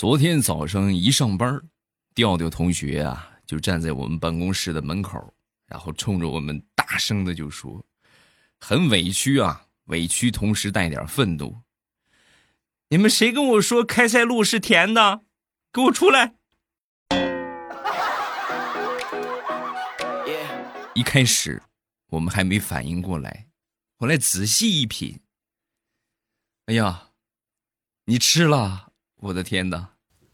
昨天早上一上班，调调同学啊就站在我们办公室的门口，然后冲着我们大声的就说：“很委屈啊，委屈同时带点愤怒。你们谁跟我说开塞露是甜的？给我出来！”一开始我们还没反应过来，后来仔细一品，哎呀，你吃了！我的天哪！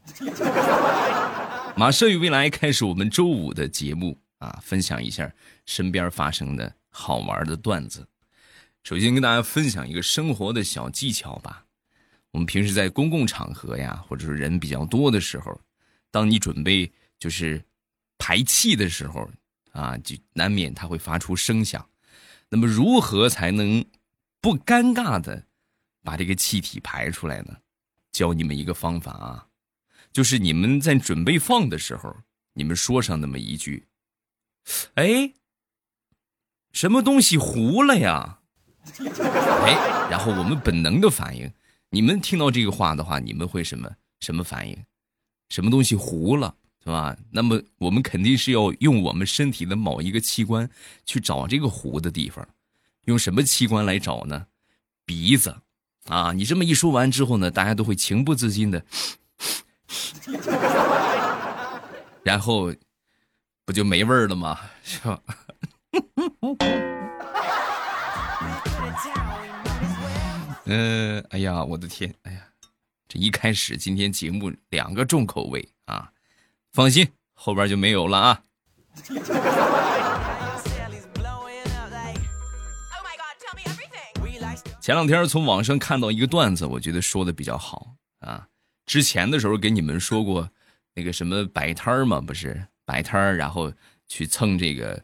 马上与未来开始我们周五的节目啊，分享一下身边发生的好玩的段子。首先跟大家分享一个生活的小技巧吧。我们平时在公共场合呀，或者是人比较多的时候，当你准备就是排气的时候啊，就难免它会发出声响。那么如何才能不尴尬的把这个气体排出来呢？教你们一个方法啊，就是你们在准备放的时候，你们说上那么一句：“哎，什么东西糊了呀？” 哎，然后我们本能的反应，你们听到这个话的话，你们会什么什么反应？什么东西糊了，是吧？那么我们肯定是要用我们身体的某一个器官去找这个糊的地方，用什么器官来找呢？鼻子。啊，你这么一说完之后呢，大家都会情不自禁的，然后不就没味儿了吗？是吧？嗯，哎呀，我的天，哎呀，这一开始今天节目两个重口味啊，放心，后边就没有了啊。前两天从网上看到一个段子，我觉得说的比较好啊。之前的时候给你们说过，那个什么摆摊儿嘛，不是摆摊儿，然后去蹭这个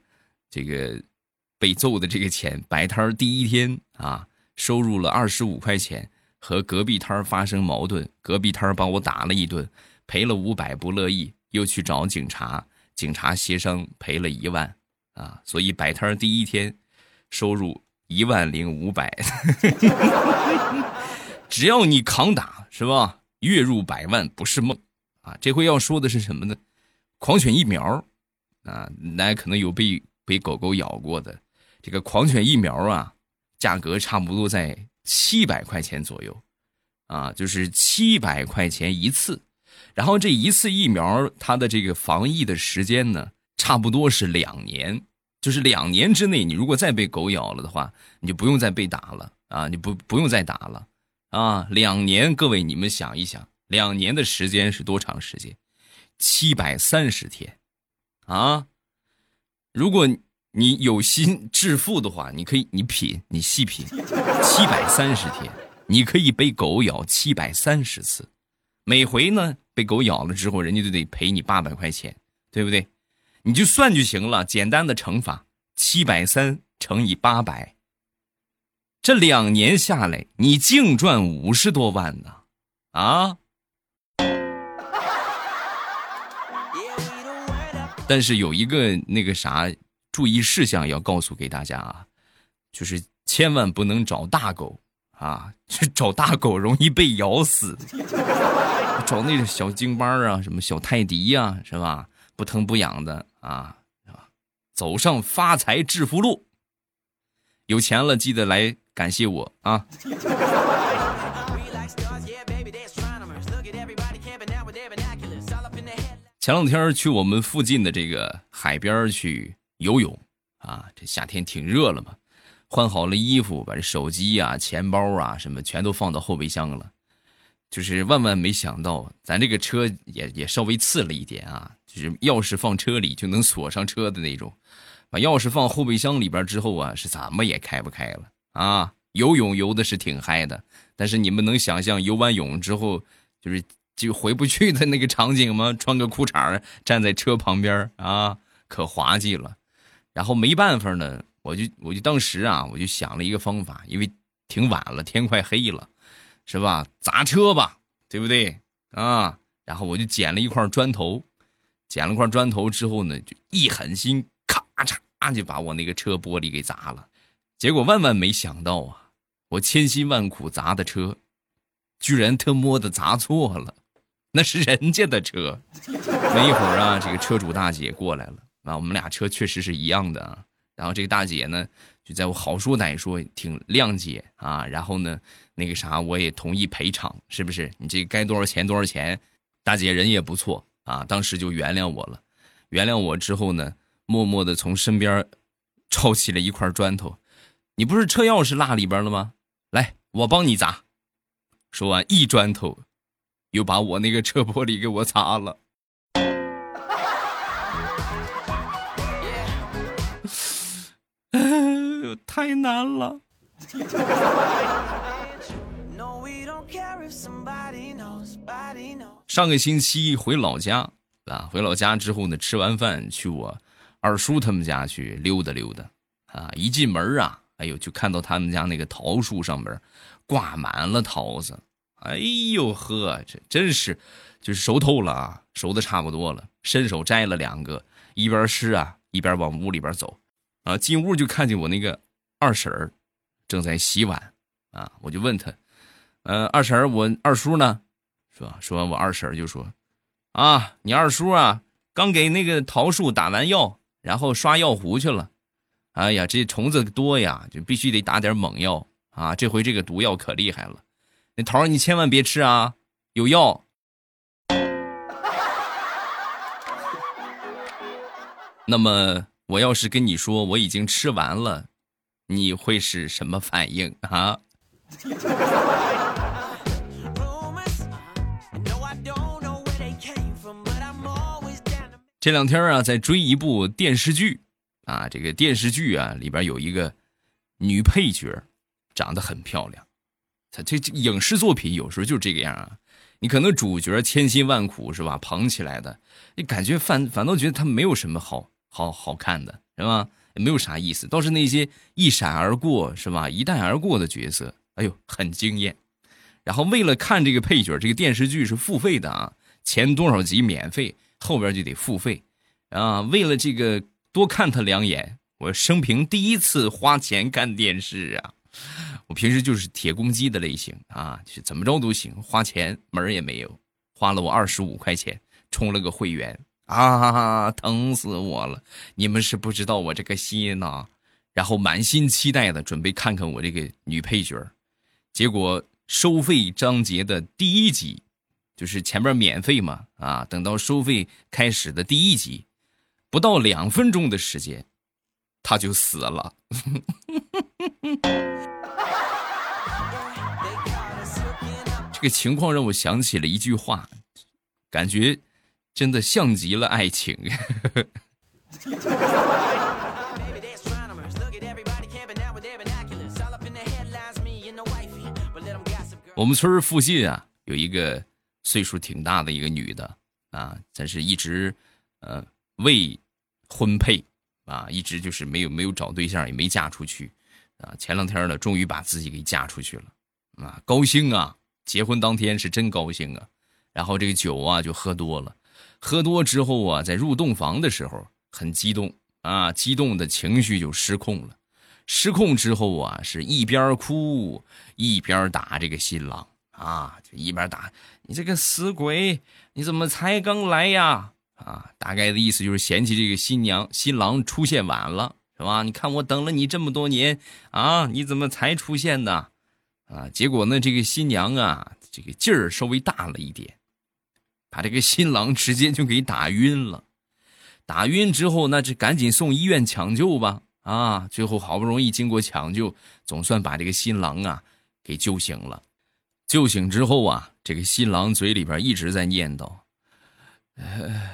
这个被揍的这个钱。摆摊儿第一天啊，收入了二十五块钱，和隔壁摊儿发生矛盾，隔壁摊儿把我打了一顿，赔了五百，不乐意，又去找警察，警察协商赔了一万啊。所以摆摊儿第一天收入。一万零五百，只要你扛打，是吧？月入百万不是梦啊！这回要说的是什么呢？狂犬疫苗啊，大家可能有被被狗狗咬过的，这个狂犬疫苗啊，价格差不多在七百块钱左右啊，就是七百块钱一次。然后这一次疫苗，它的这个防疫的时间呢，差不多是两年。就是两年之内，你如果再被狗咬了的话，你就不用再被打了啊！你不不用再打了啊！两年，各位你们想一想，两年的时间是多长时间？七百三十天啊！如果你有心致富的话，你可以你品，你细品，七百三十天，你可以被狗咬七百三十次，每回呢被狗咬了之后，人家就得赔你八百块钱，对不对？你就算就行了，简单的乘法，七百三乘以八百，这两年下来，你净赚五十多万呢，啊！但是有一个那个啥注意事项要告诉给大家啊，就是千万不能找大狗啊，去找大狗容易被咬死，找那种小京巴啊，什么小泰迪呀，是吧？不疼不痒的啊，走上发财致富路，有钱了记得来感谢我啊！前两天去我们附近的这个海边去游泳啊，这夏天挺热了嘛，换好了衣服，把这手机啊、钱包啊什么全都放到后备箱了。就是万万没想到，咱这个车也也稍微次了一点啊！就是钥匙放车里就能锁上车的那种，把钥匙放后备箱里边之后啊，是怎么也开不开了啊！游泳游的是挺嗨的，但是你们能想象游完泳之后就是就回不去的那个场景吗？穿个裤衩站在车旁边啊，可滑稽了。然后没办法呢，我就我就当时啊，我就想了一个方法，因为挺晚了，天快黑了。是吧？砸车吧，对不对啊？然后我就捡了一块砖头，捡了块砖头之后呢，就一狠心，咔嚓就把我那个车玻璃给砸了。结果万万没想到啊，我千辛万苦砸的车，居然他妈的砸错了，那是人家的车。没一会儿啊，这个车主大姐过来了啊，我们俩车确实是一样的啊。然后这个大姐呢，就在我好说歹说，挺谅解啊。然后呢，那个啥，我也同意赔偿，是不是？你这该多少钱多少钱？大姐人也不错啊，当时就原谅我了。原谅我之后呢，默默的从身边抄起了一块砖头。你不是车钥匙落里边了吗？来，我帮你砸。说完，一砖头，又把我那个车玻璃给我砸了。太难了。上个星期回老家啊，回老家之后呢，吃完饭去我二叔他们家去溜达溜达啊。一进门啊，哎呦，就看到他们家那个桃树上边挂满了桃子。哎呦呵，这真是就是熟透了啊，熟的差不多了。伸手摘了两个，一边吃啊，一边往屋里边走。啊，进屋就看见我那个二婶儿正在洗碗啊，我就问他，呃，二婶儿，我二叔呢？是吧？说完，我二婶儿就说，啊，你二叔啊，刚给那个桃树打完药，然后刷药壶去了。哎呀，这虫子多呀，就必须得打点猛药啊。这回这个毒药可厉害了，那桃你千万别吃啊，有药。那么。我要是跟你说我已经吃完了，你会是什么反应啊？这两天啊，在追一部电视剧啊，这个电视剧啊里边有一个女配角，长得很漂亮。他这影视作品有时候就这个样啊，你可能主角千辛万苦是吧捧起来的，你感觉反反倒觉得他没有什么好。好好看的是吧？也没有啥意思，倒是那些一闪而过是吧？一带而过的角色，哎呦，很惊艳。然后为了看这个配角，这个电视剧是付费的啊，前多少集免费，后边就得付费啊。为了这个多看他两眼，我生平第一次花钱看电视啊。我平时就是铁公鸡的类型啊，就怎么着都行，花钱门也没有，花了我二十五块钱充了个会员。啊，疼死我了！你们是不知道我这个心呐，然后满心期待的准备看看我这个女配角，结果收费章节的第一集，就是前面免费嘛，啊，等到收费开始的第一集，不到两分钟的时间，他就死了。这个情况让我想起了一句话，感觉。真的像极了爱情。我们村附近啊，有一个岁数挺大的一个女的啊，但是一直呃未婚配啊，一直就是没有没有找对象，也没嫁出去啊。前两天呢，终于把自己给嫁出去了啊，高兴啊！结婚当天是真高兴啊，然后这个酒啊就喝多了。喝多之后啊，在入洞房的时候很激动啊，激动的情绪就失控了。失控之后啊，是一边哭一边打这个新郎啊，就一边打你这个死鬼，你怎么才刚来呀？啊，大概的意思就是嫌弃这个新娘新郎出现晚了，是吧？你看我等了你这么多年啊，你怎么才出现呢？啊，结果呢，这个新娘啊，这个劲儿稍微大了一点。把这个新郎直接就给打晕了，打晕之后，那就赶紧送医院抢救吧。啊，最后好不容易经过抢救，总算把这个新郎啊给救醒了。救醒之后啊，这个新郎嘴里边一直在念叨：“呃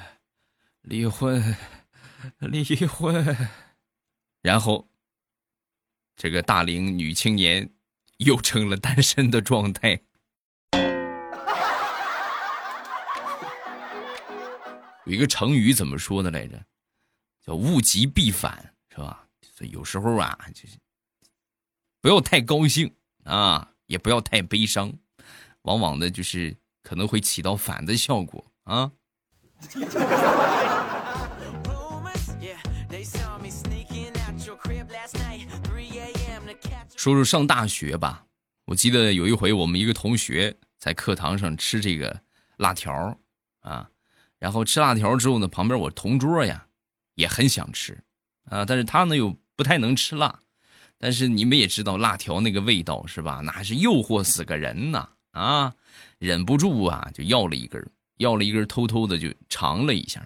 离婚，离婚。”然后，这个大龄女青年又成了单身的状态。有一个成语怎么说的来着？叫物极必反，是吧？所以有时候啊，就是不要太高兴啊，也不要太悲伤，往往呢就是可能会起到反的效果啊。说说上大学吧，我记得有一回我们一个同学在课堂上吃这个辣条啊，然后吃辣条之后呢，旁边我同桌呀也很想吃啊，但是他呢又不太能吃辣，但是你们也知道辣条那个味道是吧？那是诱惑死个人呐啊！忍不住啊，就要了一根，要了一根，偷偷的就尝了一下，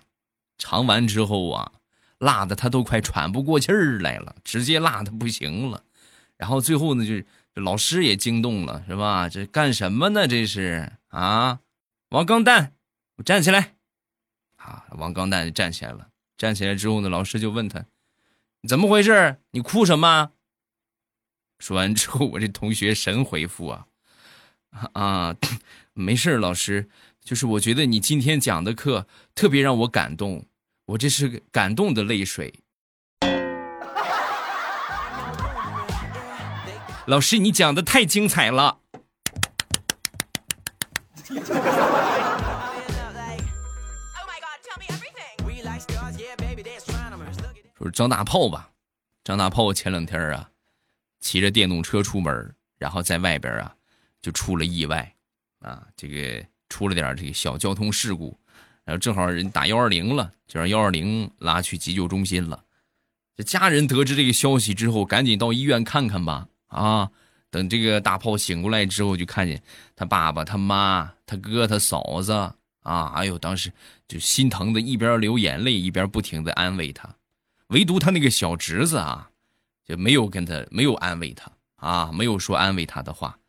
尝完之后啊，辣的他都快喘不过气儿来了，直接辣的不行了。然后最后呢，就是老师也惊动了，是吧？这干什么呢？这是啊，王刚蛋，我站起来。啊，王刚蛋站起来了。站起来之后呢，老师就问他：“怎么回事？你哭什么？”说完之后，我这同学神回复啊，啊，没事老师，就是我觉得你今天讲的课特别让我感动，我这是感动的泪水。老师，你讲的太精彩了。张大炮吧，张大炮前两天啊，骑着电动车出门，然后在外边啊，就出了意外，啊，这个出了点这个小交通事故，然后正好人打幺二零了，就让幺二零拉去急救中心了。这家人得知这个消息之后，赶紧到医院看看吧。啊，等这个大炮醒过来之后，就看见他爸爸、他妈、他哥、他嫂子啊，哎呦，当时就心疼的一边流眼泪，一边不停的安慰他。唯独他那个小侄子啊，就没有跟他没有安慰他啊，没有说安慰他的话。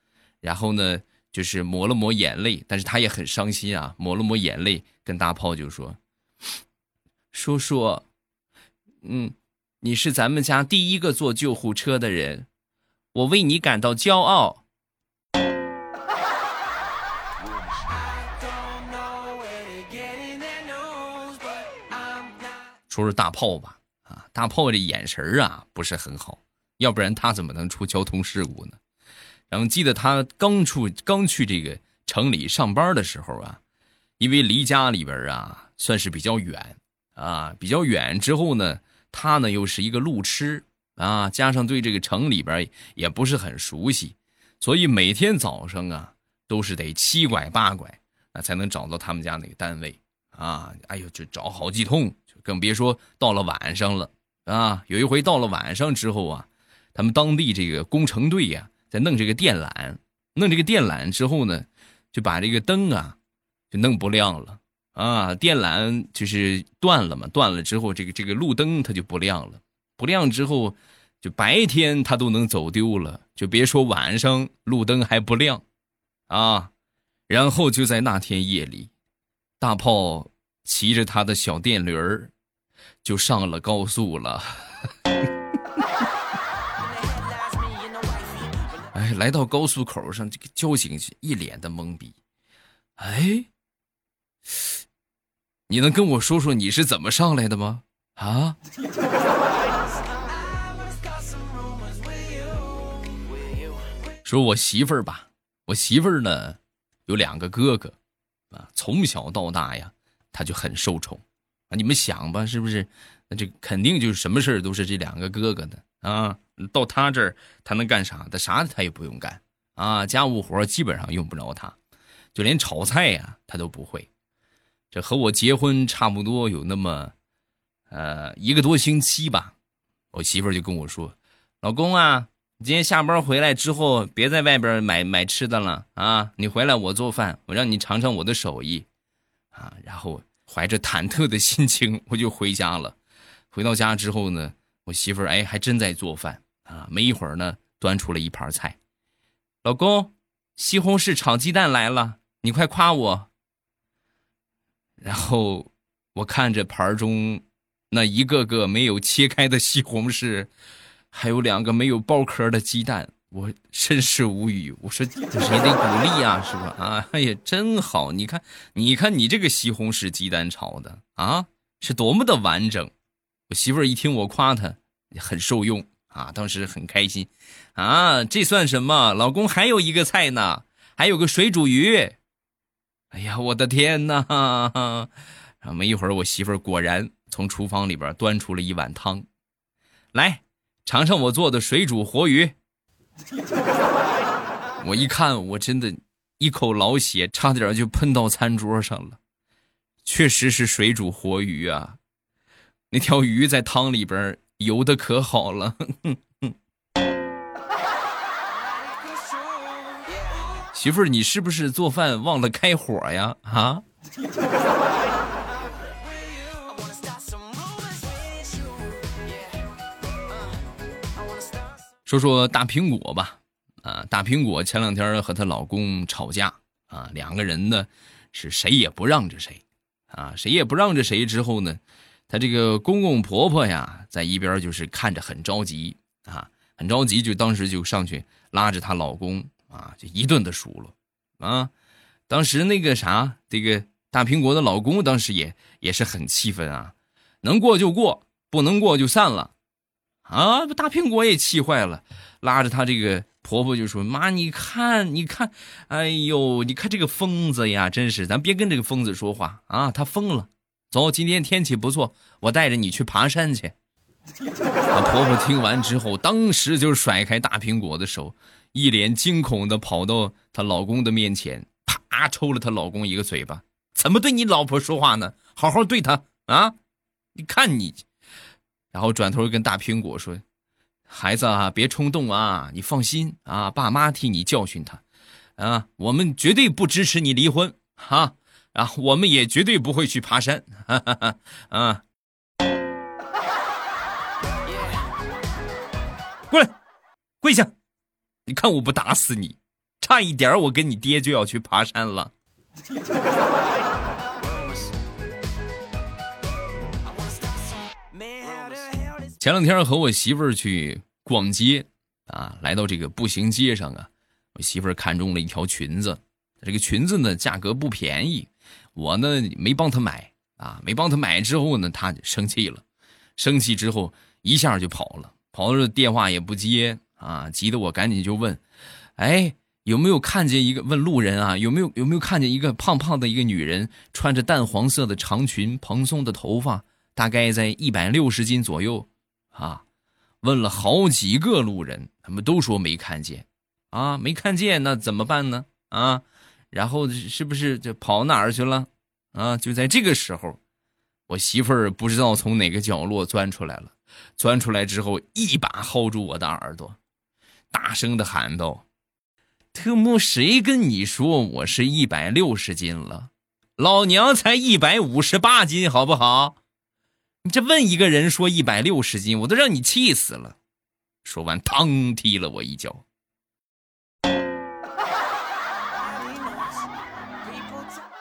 然后呢，就是抹了抹眼泪，但是他也很伤心啊，抹了抹眼泪，跟大炮就说：“叔叔，嗯，你是咱们家第一个坐救护车的人。”我为你感到骄傲。说说大炮吧，啊，大炮这眼神啊不是很好，要不然他怎么能出交通事故呢？然后记得他刚出刚去这个城里上班的时候啊，因为离家里边啊算是比较远啊，比较远之后呢，他呢又是一个路痴。啊，加上对这个城里边也不是很熟悉，所以每天早上啊都是得七拐八拐，那才能找到他们家那个单位啊。哎呦，就找好几通，更别说到了晚上了啊。有一回到了晚上之后啊，他们当地这个工程队呀在弄这个电缆，弄这个电缆之后呢，就把这个灯啊就弄不亮了啊。电缆就是断了嘛，断了之后这个这个路灯它就不亮了。不亮之后，就白天他都能走丢了，就别说晚上路灯还不亮，啊！然后就在那天夜里，大炮骑着他的小电驴儿，就上了高速了。哎，来到高速口上，这个交警一脸的懵逼。哎，你能跟我说说你是怎么上来的吗？啊？说我媳妇儿吧，我媳妇儿呢有两个哥哥，啊，从小到大呀，他就很受宠，你们想吧，是不是？那这肯定就是什么事儿都是这两个哥哥的啊。到他这儿，他能干啥？他啥他也不用干啊，家务活基本上用不着他，就连炒菜呀他都不会。这和我结婚差不多有那么，呃，一个多星期吧，我媳妇就跟我说：“老公啊。”今天下班回来之后，别在外边买买吃的了啊！你回来我做饭，我让你尝尝我的手艺，啊！然后怀着忐忑的心情，我就回家了。回到家之后呢，我媳妇儿哎还真在做饭啊！没一会儿呢，端出了一盘菜，老公，西红柿炒鸡蛋来了，你快夸我。然后我看着盘中那一个个没有切开的西红柿。还有两个没有剥壳的鸡蛋，我甚是无语。我说，你得鼓励啊，是吧？啊，哎呀，真好！你看，你看你这个西红柿鸡蛋炒的啊，是多么的完整。我媳妇儿一听我夸她，很受用啊，当时很开心啊。这算什么？老公还有一个菜呢，还有个水煮鱼。哎呀，我的天哪！然后没一会儿，我媳妇儿果然从厨房里边端出了一碗汤，来。尝尝我做的水煮活鱼。我一看，我真的一口老血差点就喷到餐桌上了。确实是水煮活鱼啊，那条鱼在汤里边游的可好了。媳妇儿，你是不是做饭忘了开火呀？啊？说说大苹果吧，啊，大苹果前两天和她老公吵架啊，两个人呢是谁也不让着谁，啊，谁也不让着谁。之后呢，她这个公公婆婆呀在一边就是看着很着急啊，很着急，就当时就上去拉着她老公。啊，就一顿的数落，啊，当时那个啥，这个大苹果的老公当时也也是很气愤啊，能过就过，不能过就散了，啊，大苹果也气坏了，拉着她这个婆婆就说：“妈，你看，你看，哎呦，你看这个疯子呀，真是，咱别跟这个疯子说话啊，他疯了。走，今天天气不错，我带着你去爬山去。”婆婆听完之后，当时就甩开大苹果的手。一脸惊恐的跑到她老公的面前，啪抽了她老公一个嘴巴。怎么对你老婆说话呢？好好对她啊！你看你，然后转头跟大苹果说：“孩子啊，别冲动啊，你放心啊，爸妈替你教训他，啊，我们绝对不支持你离婚哈，啊，我们也绝对不会去爬山，哈哈哈啊，过来，跪下。”你看我不打死你，差一点我跟你爹就要去爬山了。前两天和我媳妇儿去逛街啊，来到这个步行街上啊，我媳妇儿看中了一条裙子，这个裙子呢价格不便宜，我呢没帮她买啊，没帮她买之后呢，她生气了，生气之后一下就跑了，跑了电话也不接。啊！急得我赶紧就问，哎，有没有看见一个问路人啊？有没有有没有看见一个胖胖的一个女人，穿着淡黄色的长裙，蓬松的头发，大概在一百六十斤左右？啊！问了好几个路人，他们都说没看见。啊，没看见，那怎么办呢？啊，然后是不是就跑哪儿去了？啊，就在这个时候，我媳妇儿不知道从哪个角落钻出来了，钻出来之后，一把薅住我的耳朵。大声的喊道：“特么，谁跟你说我是一百六十斤了？老娘才一百五十八斤，好不好？你这问一个人说一百六十斤，我都让你气死了。”说完，嘡踢了我一脚。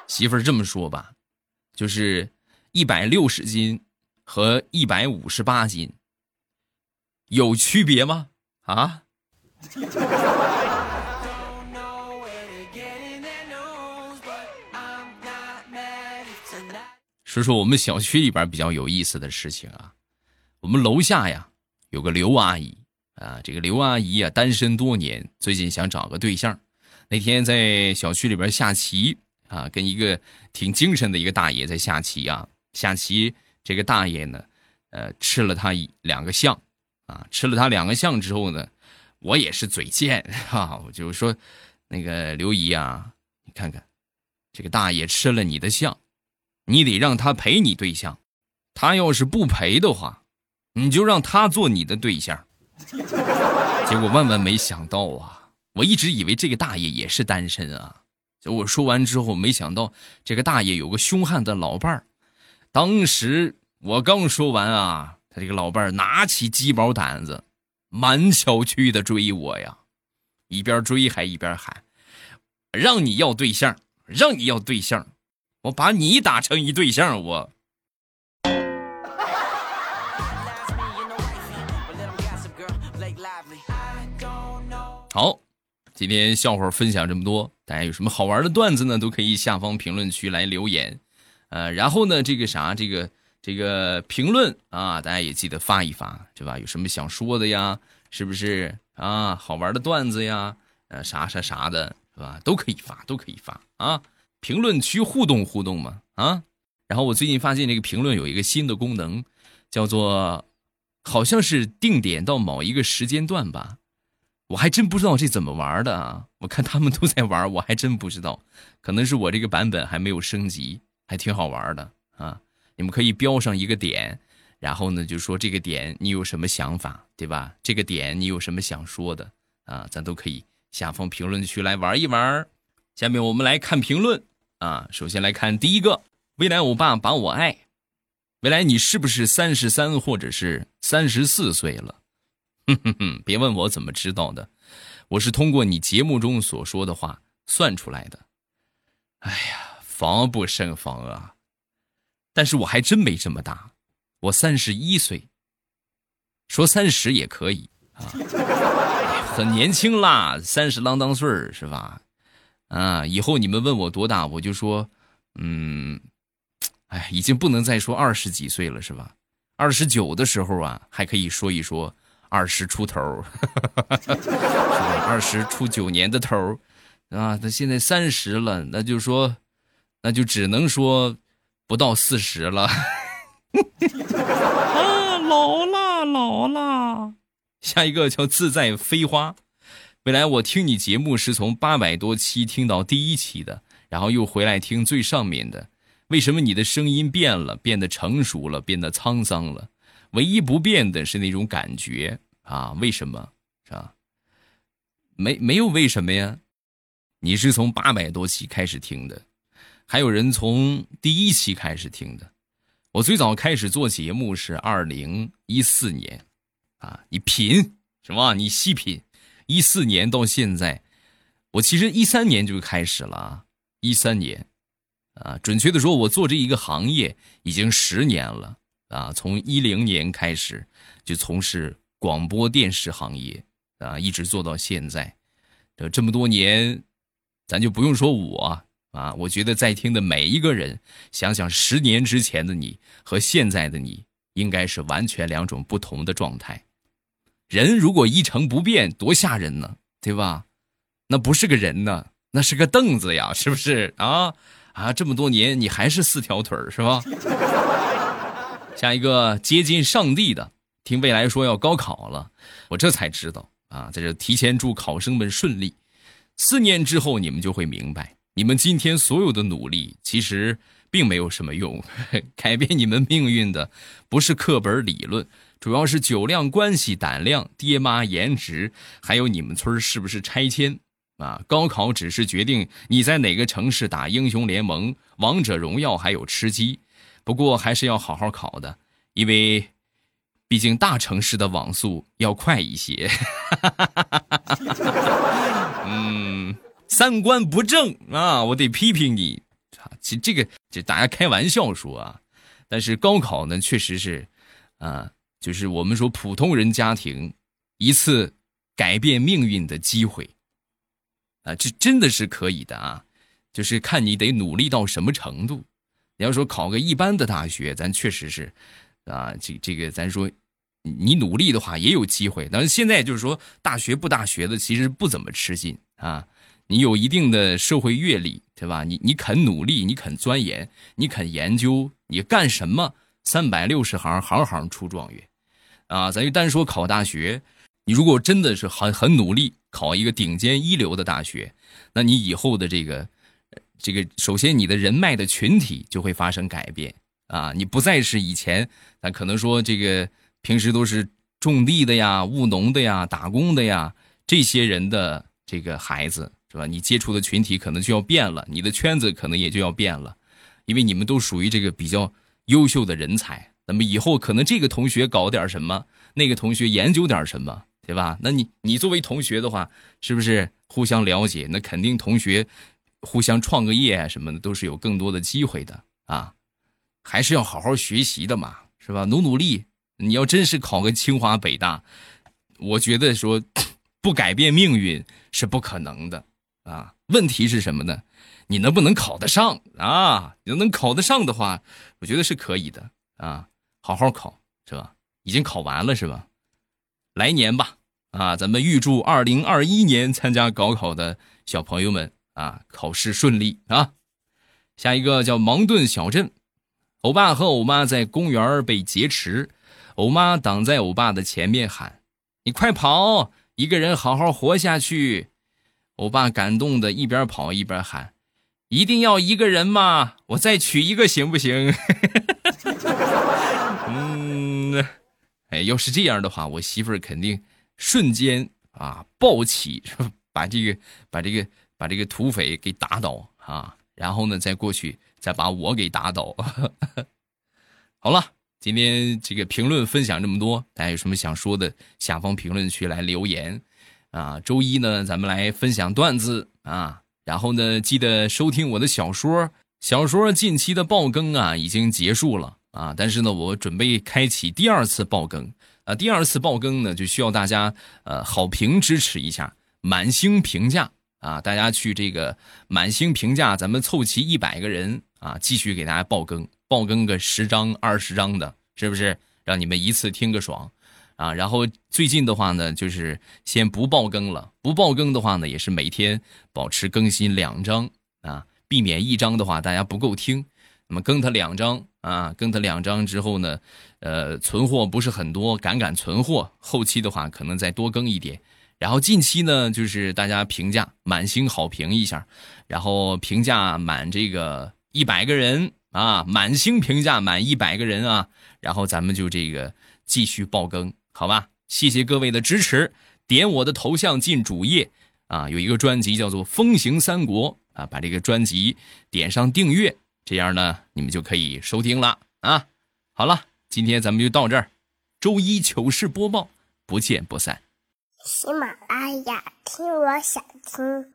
媳妇儿这么说吧，就是一百六十斤和一百五十八斤有区别吗？啊？说说我们小区里边比较有意思的事情啊，我们楼下呀有个刘阿姨啊，这个刘阿姨啊单身多年，最近想找个对象。那天在小区里边下棋啊，跟一个挺精神的一个大爷在下棋啊，下棋这个大爷呢，呃，吃了他两个象啊，吃了他两个象之后呢。我也是嘴贱 哈，我就说，那个刘姨啊，你看看，这个大爷吃了你的相，你得让他陪你对象，他要是不陪的话，你就让他做你的对象。结果万万没想到啊，我一直以为这个大爷也是单身啊，就我说完之后，没想到这个大爷有个凶悍的老伴儿。当时我刚说完啊，他这个老伴儿拿起鸡毛掸子。满小区的追我呀，一边追还一边喊：“让你要对象，让你要对象，我把你打成一对象。”我。好，今天笑话分享这么多，大家有什么好玩的段子呢？都可以下方评论区来留言。呃，然后呢，这个啥，这个。这个评论啊，大家也记得发一发，对吧？有什么想说的呀？是不是啊？好玩的段子呀，呃，啥啥啥的，是吧？都可以发，都可以发啊！评论区互动互动嘛，啊！然后我最近发现这个评论有一个新的功能，叫做好像是定点到某一个时间段吧，我还真不知道这怎么玩的啊！我看他们都在玩，我还真不知道，可能是我这个版本还没有升级，还挺好玩的啊！你们可以标上一个点，然后呢就说这个点你有什么想法，对吧？这个点你有什么想说的啊？咱都可以下方评论区来玩一玩。下面我们来看评论啊，首先来看第一个，未来欧巴把我爱，未来你是不是三十三或者是三十四岁了？哼哼哼，别问我怎么知道的，我是通过你节目中所说的话算出来的。哎呀，防不胜防啊！但是我还真没这么大，我三十一岁，说三十也可以啊，很年轻啦，三十啷当岁儿是吧？啊，以后你们问我多大，我就说，嗯，哎，已经不能再说二十几岁了是吧？二十九的时候啊，还可以说一说。二十出头，是吧？二十出九年的头，啊，他现在三十了，那就说，那就只能说不到四十了。啊，老了，老了。下一个叫自在飞花。未来我听你节目是从八百多期听到第一期的，然后又回来听最上面的。为什么你的声音变了，变得成熟了，变得沧桑了？唯一不变的是那种感觉啊！为什么是吧？没没有为什么呀？你是从八百多期开始听的，还有人从第一期开始听的。我最早开始做节目是二零一四年，啊，你品什么？你细品，一四年到现在，我其实一三年就开始了，一三年，啊，准确的说，我做这一个行业已经十年了。啊，从一零年开始就从事广播电视行业，啊，一直做到现在，这这么多年，咱就不用说我啊，我觉得在听的每一个人，想想十年之前的你和现在的你，应该是完全两种不同的状态。人如果一成不变，多吓人呢，对吧？那不是个人呢，那是个凳子呀，是不是啊？啊，这么多年你还是四条腿是吧？下一个接近上帝的，听未来说要高考了，我这才知道啊，在这提前祝考生们顺利。四年之后，你们就会明白，你们今天所有的努力其实并没有什么用，改变你们命运的不是课本理论，主要是酒量、关系、胆量、爹妈颜值，还有你们村是不是拆迁啊？高考只是决定你在哪个城市打英雄联盟、王者荣耀，还有吃鸡。不过还是要好好考的，因为毕竟大城市的网速要快一些。嗯，三观不正啊，我得批评你。其这个这大家开玩笑说啊，但是高考呢，确实是啊，就是我们说普通人家庭一次改变命运的机会啊，这真的是可以的啊，就是看你得努力到什么程度。你要说考个一般的大学，咱确实是，啊，这这个咱说，你努力的话也有机会。但是现在就是说，大学不大学的其实不怎么吃劲啊。你有一定的社会阅历，对吧？你你肯努力，你肯钻研，你肯研究，你干什么？三百六十行，行行出状元，啊！咱就单说考大学，你如果真的是很很努力，考一个顶尖一流的大学，那你以后的这个。这个首先，你的人脉的群体就会发生改变啊！你不再是以前，咱可能说这个平时都是种地的呀、务农的呀、打工的呀，这些人的这个孩子是吧？你接触的群体可能就要变了，你的圈子可能也就要变了，因为你们都属于这个比较优秀的人才。那么以后可能这个同学搞点什么，那个同学研究点什么，对吧？那你你作为同学的话，是不是互相了解？那肯定同学。互相创个业啊什么的，都是有更多的机会的啊，还是要好好学习的嘛，是吧？努努力。你要真是考个清华北大，我觉得说 不改变命运是不可能的啊。问题是什么呢？你能不能考得上啊？你能考得上的话，我觉得是可以的啊。好好考是吧？已经考完了是吧？来年吧啊，咱们预祝二零二一年参加高考的小朋友们。啊，考试顺利啊！下一个叫芒顿小镇，欧巴和欧妈在公园被劫持，欧妈挡在欧巴的前面喊：“你快跑，一个人好好活下去。欧巴感动的一边跑一边喊：“一定要一个人吗？我再娶一个行不行？” 嗯，哎，要是这样的话，我媳妇儿肯定瞬间啊暴起，把这个把这个把这个土匪给打倒啊，然后呢再过去再把我给打倒。好了，今天这个评论分享这么多，大家有什么想说的，下方评论区来留言。啊，周一呢，咱们来分享段子啊，然后呢，记得收听我的小说。小说近期的爆更啊，已经结束了啊，但是呢，我准备开启第二次爆更啊。第二次爆更呢，就需要大家呃好评支持一下，满星评价啊，大家去这个满星评价，咱们凑齐一百个人啊，继续给大家爆更，爆更个十张二十张的，是不是？让你们一次听个爽。啊，然后最近的话呢，就是先不爆更了。不爆更的话呢，也是每天保持更新两章啊，避免一章的话大家不够听。那么更它两章啊，更它两章之后呢，呃，存货不是很多，赶赶存货。后期的话可能再多更一点。然后近期呢，就是大家评价满星好评一下，然后评价满这个一百个人啊，满星评价满一百个人啊，然后咱们就这个继续爆更。好吧，谢谢各位的支持，点我的头像进主页啊，有一个专辑叫做《风行三国》啊，把这个专辑点上订阅，这样呢，你们就可以收听了啊。好了，今天咱们就到这儿，周一糗事播报，不见不散。喜马拉雅，听我想听。